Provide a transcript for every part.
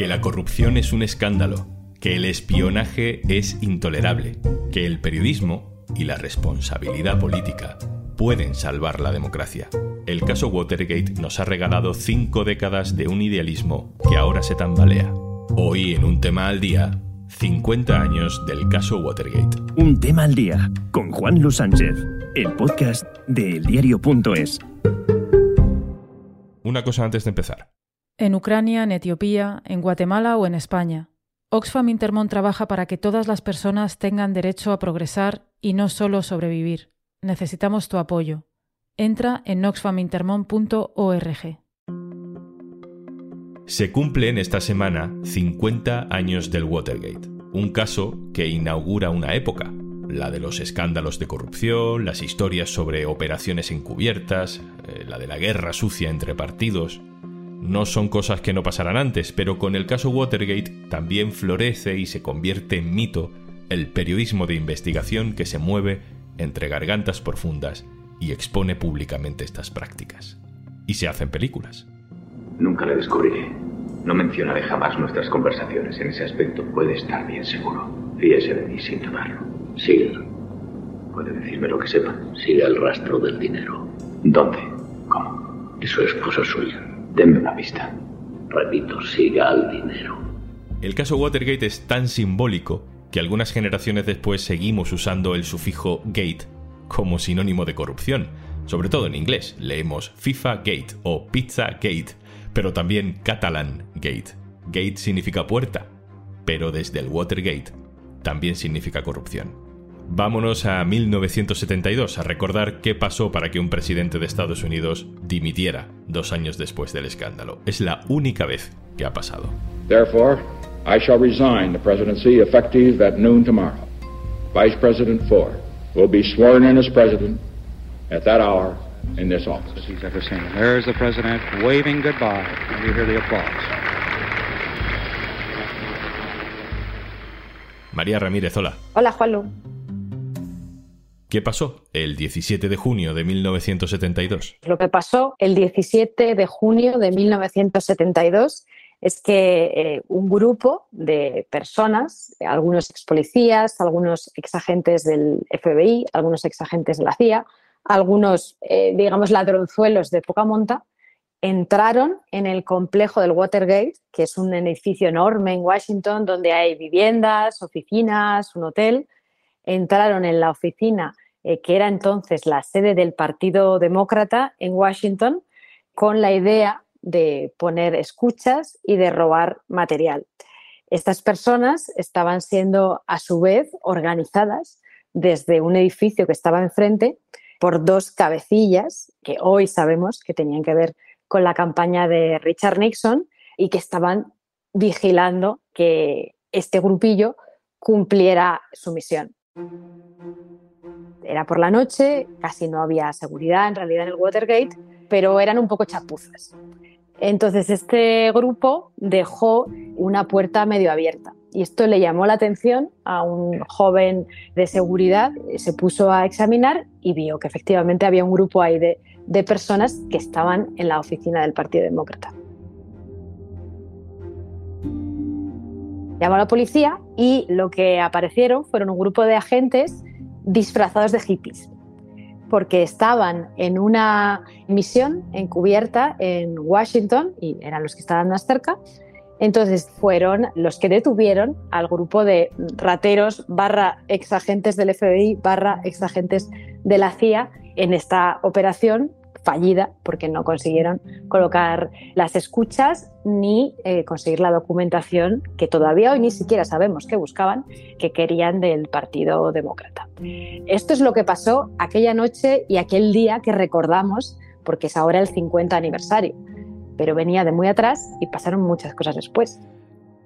que la corrupción es un escándalo, que el espionaje es intolerable, que el periodismo y la responsabilidad política pueden salvar la democracia. El caso Watergate nos ha regalado cinco décadas de un idealismo que ahora se tambalea. Hoy en un tema al día, 50 años del caso Watergate. Un tema al día con Juan Luis Sánchez, el podcast de eldiario.es. Una cosa antes de empezar. En Ucrania, en Etiopía, en Guatemala o en España. Oxfam Intermont trabaja para que todas las personas tengan derecho a progresar y no solo sobrevivir. Necesitamos tu apoyo. Entra en oxfamintermont.org. Se cumplen esta semana 50 años del Watergate, un caso que inaugura una época, la de los escándalos de corrupción, las historias sobre operaciones encubiertas, eh, la de la guerra sucia entre partidos. No son cosas que no pasarán antes, pero con el caso Watergate también florece y se convierte en mito el periodismo de investigación que se mueve entre gargantas profundas y expone públicamente estas prácticas. Y se hacen películas. Nunca le descubriré. No mencionaré jamás nuestras conversaciones. En ese aspecto puede estar bien seguro. Fíese de mí sin dudarlo. Siga. ¿Puede decirme lo que sepa? Siga el rastro del dinero. ¿Dónde? ¿Cómo? Eso es cosa suya. Denme una pista. Repito, siga al dinero. El caso Watergate es tan simbólico que algunas generaciones después seguimos usando el sufijo gate como sinónimo de corrupción. Sobre todo en inglés, leemos FIFA Gate o Pizza Gate, pero también Catalan Gate. Gate significa puerta, pero desde el Watergate también significa corrupción. Vámonos a 1972 a recordar qué pasó para que un presidente de Estados Unidos dimitiera dos años después del escándalo. Es la única vez que ha pasado. Therefore, I shall resign the presidency effective at noon tomorrow. Vice President Ford will be sworn in as president at that hour in this office. he's ever seen. There's the president waving goodbye, and you hear the applause. María Ramírez, hola. Hola, Juanlu. ¿Qué pasó el 17 de junio de 1972? Lo que pasó el 17 de junio de 1972 es que eh, un grupo de personas, algunos ex policías, algunos ex agentes del FBI, algunos ex agentes de la CIA, algunos, eh, digamos, ladronzuelos de poca monta, entraron en el complejo del Watergate, que es un edificio enorme en Washington donde hay viviendas, oficinas, un hotel. Entraron en la oficina eh, que era entonces la sede del Partido Demócrata en Washington con la idea de poner escuchas y de robar material. Estas personas estaban siendo a su vez organizadas desde un edificio que estaba enfrente por dos cabecillas que hoy sabemos que tenían que ver con la campaña de Richard Nixon y que estaban vigilando que este grupillo cumpliera su misión. Era por la noche, casi no había seguridad en realidad en el Watergate, pero eran un poco chapuzas. Entonces este grupo dejó una puerta medio abierta y esto le llamó la atención a un joven de seguridad, se puso a examinar y vio que efectivamente había un grupo ahí de, de personas que estaban en la oficina del Partido Demócrata. Llamó a la policía y lo que aparecieron fueron un grupo de agentes disfrazados de hippies porque estaban en una misión encubierta en Washington y eran los que estaban más cerca. Entonces fueron los que detuvieron al grupo de rateros barra exagentes del FBI barra exagentes de la CIA en esta operación fallida porque no consiguieron colocar las escuchas ni eh, conseguir la documentación que todavía hoy ni siquiera sabemos que buscaban, que querían del Partido Demócrata. Esto es lo que pasó aquella noche y aquel día que recordamos porque es ahora el 50 aniversario, pero venía de muy atrás y pasaron muchas cosas después.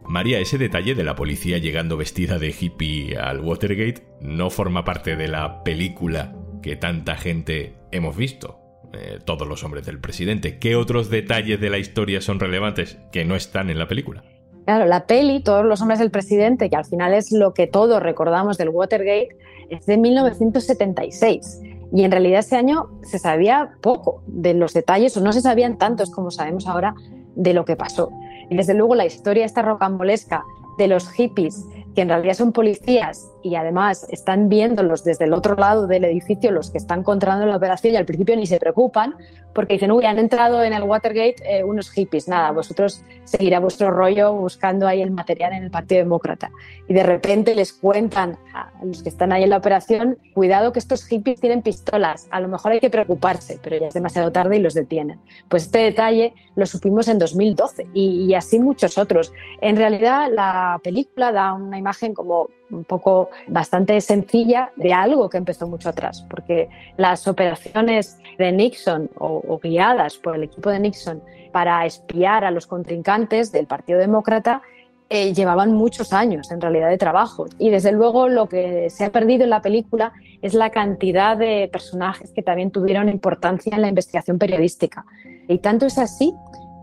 María, ese detalle de la policía llegando vestida de hippie al Watergate no forma parte de la película que tanta gente hemos visto. Eh, todos los hombres del presidente. ¿Qué otros detalles de la historia son relevantes que no están en la película? Claro, la peli, Todos los hombres del presidente, que al final es lo que todos recordamos del Watergate, es de 1976. Y en realidad ese año se sabía poco de los detalles, o no se sabían tantos como sabemos ahora de lo que pasó. Y desde luego la historia esta rocambolesca de los hippies que en realidad son policías y además están viéndolos desde el otro lado del edificio, los que están controlando la operación y al principio ni se preocupan porque dicen, uy, han entrado en el Watergate eh, unos hippies, nada, vosotros seguirá vuestro rollo buscando ahí el material en el Partido Demócrata. Y de repente les cuentan a los que están ahí en la operación, cuidado que estos hippies tienen pistolas, a lo mejor hay que preocuparse, pero ya es demasiado tarde y los detienen. Pues este detalle lo supimos en 2012 y, y así muchos otros. En realidad la película da una imagen como un poco bastante sencilla de algo que empezó mucho atrás, porque las operaciones de Nixon o, guiadas por el equipo de Nixon para espiar a los contrincantes del Partido Demócrata eh, llevaban muchos años en realidad de trabajo. Y desde luego lo que se ha perdido en la película es la cantidad de personajes que también tuvieron importancia en la investigación periodística. Y tanto es así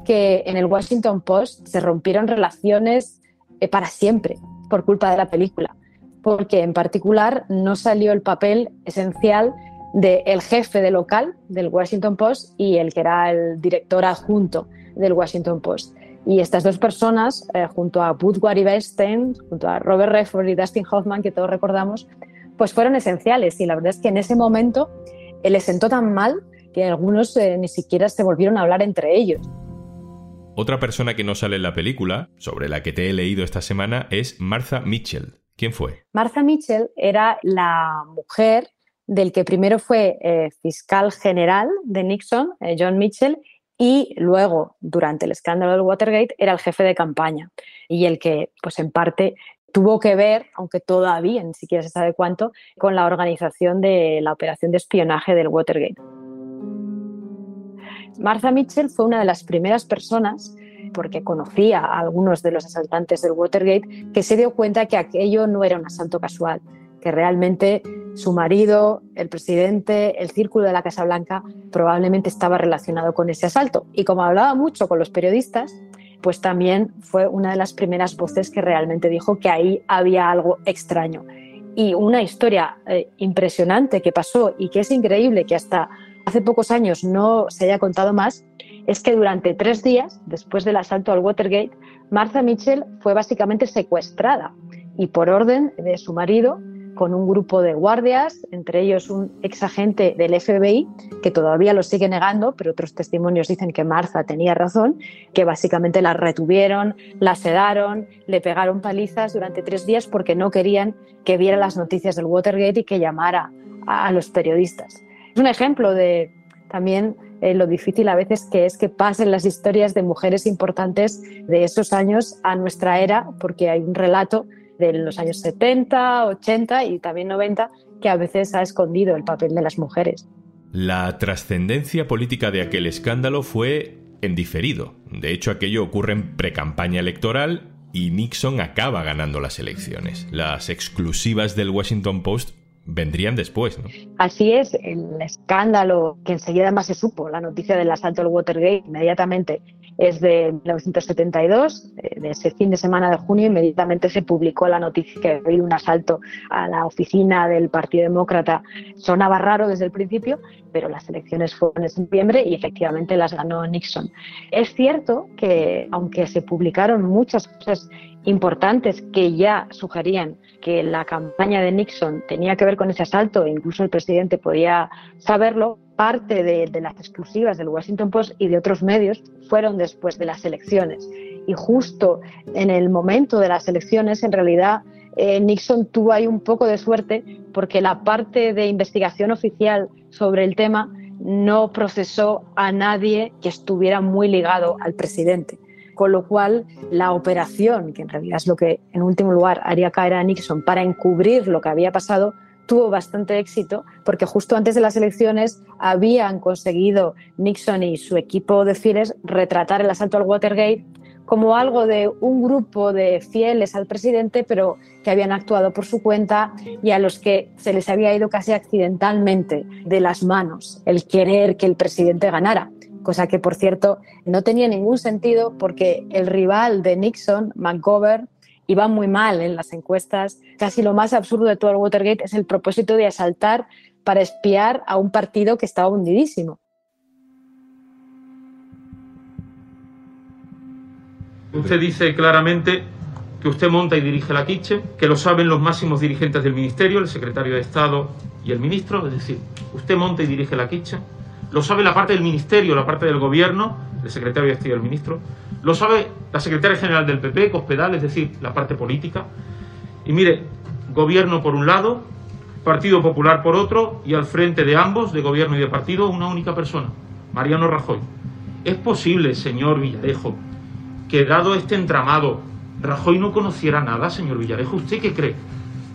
que en el Washington Post se rompieron relaciones eh, para siempre por culpa de la película, porque en particular no salió el papel esencial del jefe de local del Washington Post y el que era el director adjunto del Washington Post. Y estas dos personas, eh, junto a Woodward y Weinstein, junto a Robert Redford y Dustin Hoffman, que todos recordamos, pues fueron esenciales. Y la verdad es que en ese momento eh, les sentó tan mal que algunos eh, ni siquiera se volvieron a hablar entre ellos. Otra persona que no sale en la película, sobre la que te he leído esta semana, es Martha Mitchell. ¿Quién fue? Martha Mitchell era la mujer del que primero fue eh, fiscal general de Nixon, eh, John Mitchell, y luego, durante el escándalo del Watergate, era el jefe de campaña y el que, pues en parte, tuvo que ver, aunque todavía ni siquiera se sabe cuánto, con la organización de la operación de espionaje del Watergate. Martha Mitchell fue una de las primeras personas, porque conocía a algunos de los asaltantes del Watergate, que se dio cuenta que aquello no era un asalto casual, que realmente su marido, el presidente, el círculo de la Casa Blanca probablemente estaba relacionado con ese asalto. Y como hablaba mucho con los periodistas, pues también fue una de las primeras voces que realmente dijo que ahí había algo extraño. Y una historia eh, impresionante que pasó y que es increíble que hasta hace pocos años no se haya contado más, es que durante tres días, después del asalto al Watergate, Martha Mitchell fue básicamente secuestrada y por orden de su marido, con un grupo de guardias, entre ellos un ex agente del FBI, que todavía lo sigue negando, pero otros testimonios dicen que Martha tenía razón, que básicamente la retuvieron, la sedaron, le pegaron palizas durante tres días porque no querían que viera las noticias del Watergate y que llamara a los periodistas. Es un ejemplo de también eh, lo difícil a veces que es que pasen las historias de mujeres importantes de esos años a nuestra era, porque hay un relato de los años 70, 80 y también 90 que a veces ha escondido el papel de las mujeres. La trascendencia política de aquel escándalo fue en diferido. De hecho, aquello ocurre en precampaña electoral y Nixon acaba ganando las elecciones. Las exclusivas del Washington Post vendrían después, ¿no? Así es, el escándalo que enseguida más se supo, la noticia del asalto al Watergate, inmediatamente es de 1972, eh, de ese fin de semana de junio, inmediatamente se publicó la noticia que había un asalto a la oficina del Partido Demócrata. Sonaba raro desde el principio, pero las elecciones fueron en septiembre y efectivamente las ganó Nixon. Es cierto que, aunque se publicaron muchas cosas importantes que ya sugerían que la campaña de Nixon tenía que ver con ese asalto, e incluso el presidente podía saberlo, parte de, las exclusivas del Washington Post y de otros medios fueron después de las elecciones. Y justo en el momento de las elecciones, en realidad, eh, Nixon tuvo ahí un poco de suerte porque la parte de investigación oficial sobre el tema no procesó a nadie que estuviera muy ligado al presidente con lo cual la operación, que en realidad es lo que en último lugar haría caer a Nixon para encubrir lo que había pasado, tuvo bastante éxito porque justo antes de las elecciones habían conseguido Nixon y su equipo de fieles retratar el asalto al Watergate como algo de un grupo de fieles al presidente, pero que habían actuado por su cuenta y a los que se les había ido casi accidentalmente de las manos el querer que el presidente ganara cosa que por cierto no tenía ningún sentido porque el rival de Nixon, McGovern, iba muy mal en las encuestas. Casi lo más absurdo de todo el Watergate es el propósito de asaltar para espiar a un partido que estaba hundidísimo. Usted dice claramente que usted monta y dirige la quiche, que lo saben los máximos dirigentes del Ministerio, el secretario de Estado y el ministro, es decir, usted monta y dirige la quiche, lo sabe la parte del Ministerio, la parte del Gobierno, el secretario de Estado y el ministro, lo sabe la secretaria general del PP, Cospedal, es decir, la parte política. Y mire, Gobierno por un lado, Partido Popular por otro, y al frente de ambos, de Gobierno y de Partido, una única persona, Mariano Rajoy. ¿Es posible, señor Villarejo, que dado este entramado, Rajoy no conociera nada, señor Villarejo? ¿Usted qué cree?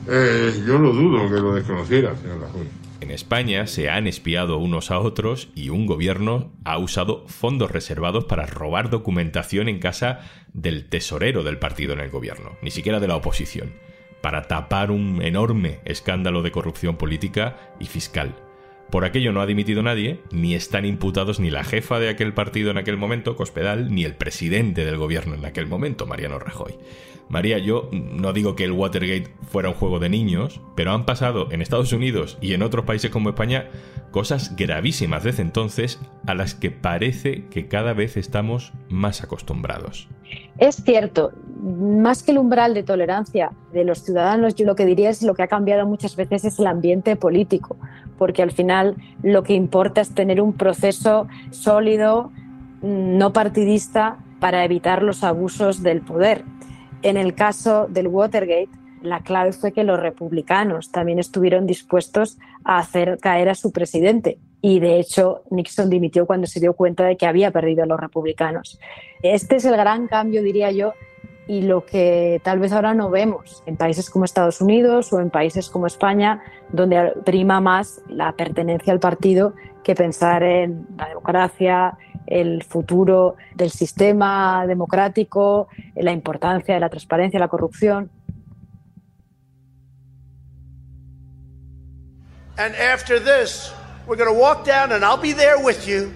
Eh, yo lo dudo que lo desconociera, señor Rajoy. En España se han espiado unos a otros y un gobierno ha usado fondos reservados para robar documentación en casa del tesorero del partido en el gobierno, ni siquiera de la oposición, para tapar un enorme escándalo de corrupción política y fiscal. Por aquello no ha dimitido nadie, ni están imputados ni la jefa de aquel partido en aquel momento, Cospedal, ni el presidente del gobierno en aquel momento, Mariano Rajoy. María, yo no digo que el Watergate fuera un juego de niños, pero han pasado en Estados Unidos y en otros países como España cosas gravísimas desde entonces a las que parece que cada vez estamos más acostumbrados. Es cierto, más que el umbral de tolerancia de los ciudadanos, yo lo que diría es lo que ha cambiado muchas veces es el ambiente político, porque al final lo que importa es tener un proceso sólido, no partidista, para evitar los abusos del poder. En el caso del Watergate, la clave fue que los republicanos también estuvieron dispuestos a hacer caer a su presidente. Y de hecho, Nixon dimitió cuando se dio cuenta de que había perdido a los republicanos. Este es el gran cambio, diría yo, y lo que tal vez ahora no vemos en países como Estados Unidos o en países como España, donde prima más la pertenencia al partido que pensar en la democracia, el futuro del sistema democrático, la importancia de la transparencia, la corrupción. And after this, we're going to walk down, and I'll be there with you.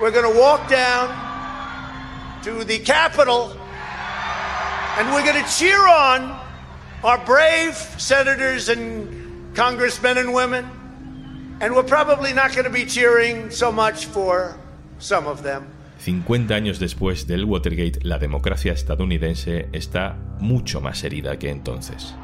We're going to walk down to the Capitol, and we're going to cheer on our brave senators and congressmen and women. And we're probably not going to be cheering so much for some of them. 50 años después del Watergate, la democracia estadounidense está mucho más herida que entonces.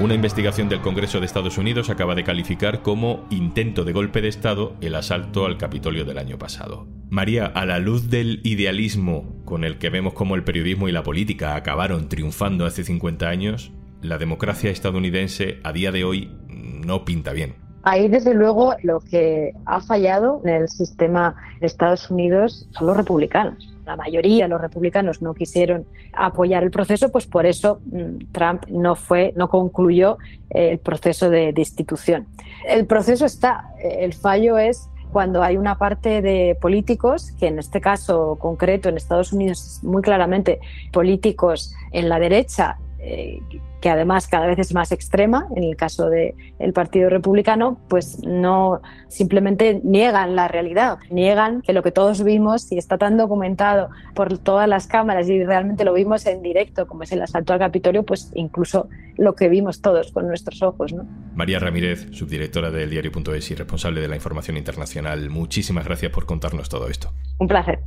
Una investigación del Congreso de Estados Unidos acaba de calificar como intento de golpe de Estado el asalto al Capitolio del año pasado. María, a la luz del idealismo con el que vemos cómo el periodismo y la política acabaron triunfando hace 50 años, la democracia estadounidense a día de hoy no pinta bien. Ahí, desde luego, lo que ha fallado en el sistema de Estados Unidos son los republicanos. La mayoría los republicanos no quisieron apoyar el proceso, pues por eso mm, Trump no fue, no concluyó eh, el proceso de destitución. El proceso está, eh, el fallo es cuando hay una parte de políticos, que en este caso concreto en Estados Unidos muy claramente políticos en la derecha eh, que además cada vez es más extrema, en el caso del Partido Republicano, pues no simplemente niegan la realidad, niegan que lo que todos vimos y está tan documentado por todas las cámaras y realmente lo vimos en directo, como es el asalto al Capitolio, pues incluso lo que vimos todos con nuestros ojos. ¿no? María Ramírez, subdirectora del diario.es y responsable de la información internacional, muchísimas gracias por contarnos todo esto. Un placer.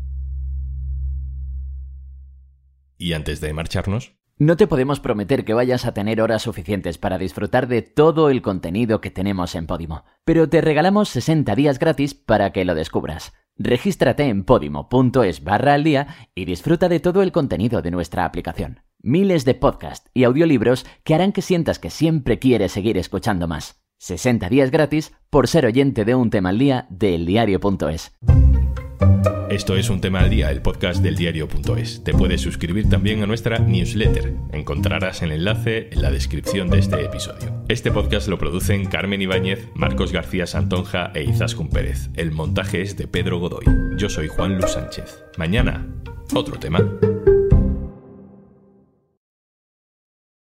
Y antes de marcharnos, no te podemos prometer que vayas a tener horas suficientes para disfrutar de todo el contenido que tenemos en Podimo, pero te regalamos 60 días gratis para que lo descubras. Regístrate en podimo.es barra al día y disfruta de todo el contenido de nuestra aplicación. Miles de podcasts y audiolibros que harán que sientas que siempre quieres seguir escuchando más. 60 días gratis por ser oyente de un tema al día de eldiario.es. Esto es Un Tema al Día, el podcast del diario.es. Te puedes suscribir también a nuestra newsletter. Encontrarás el enlace en la descripción de este episodio. Este podcast lo producen Carmen Ibáñez, Marcos García Santonja e Izaskun Pérez. El montaje es de Pedro Godoy. Yo soy Juan Luis Sánchez. Mañana, otro tema.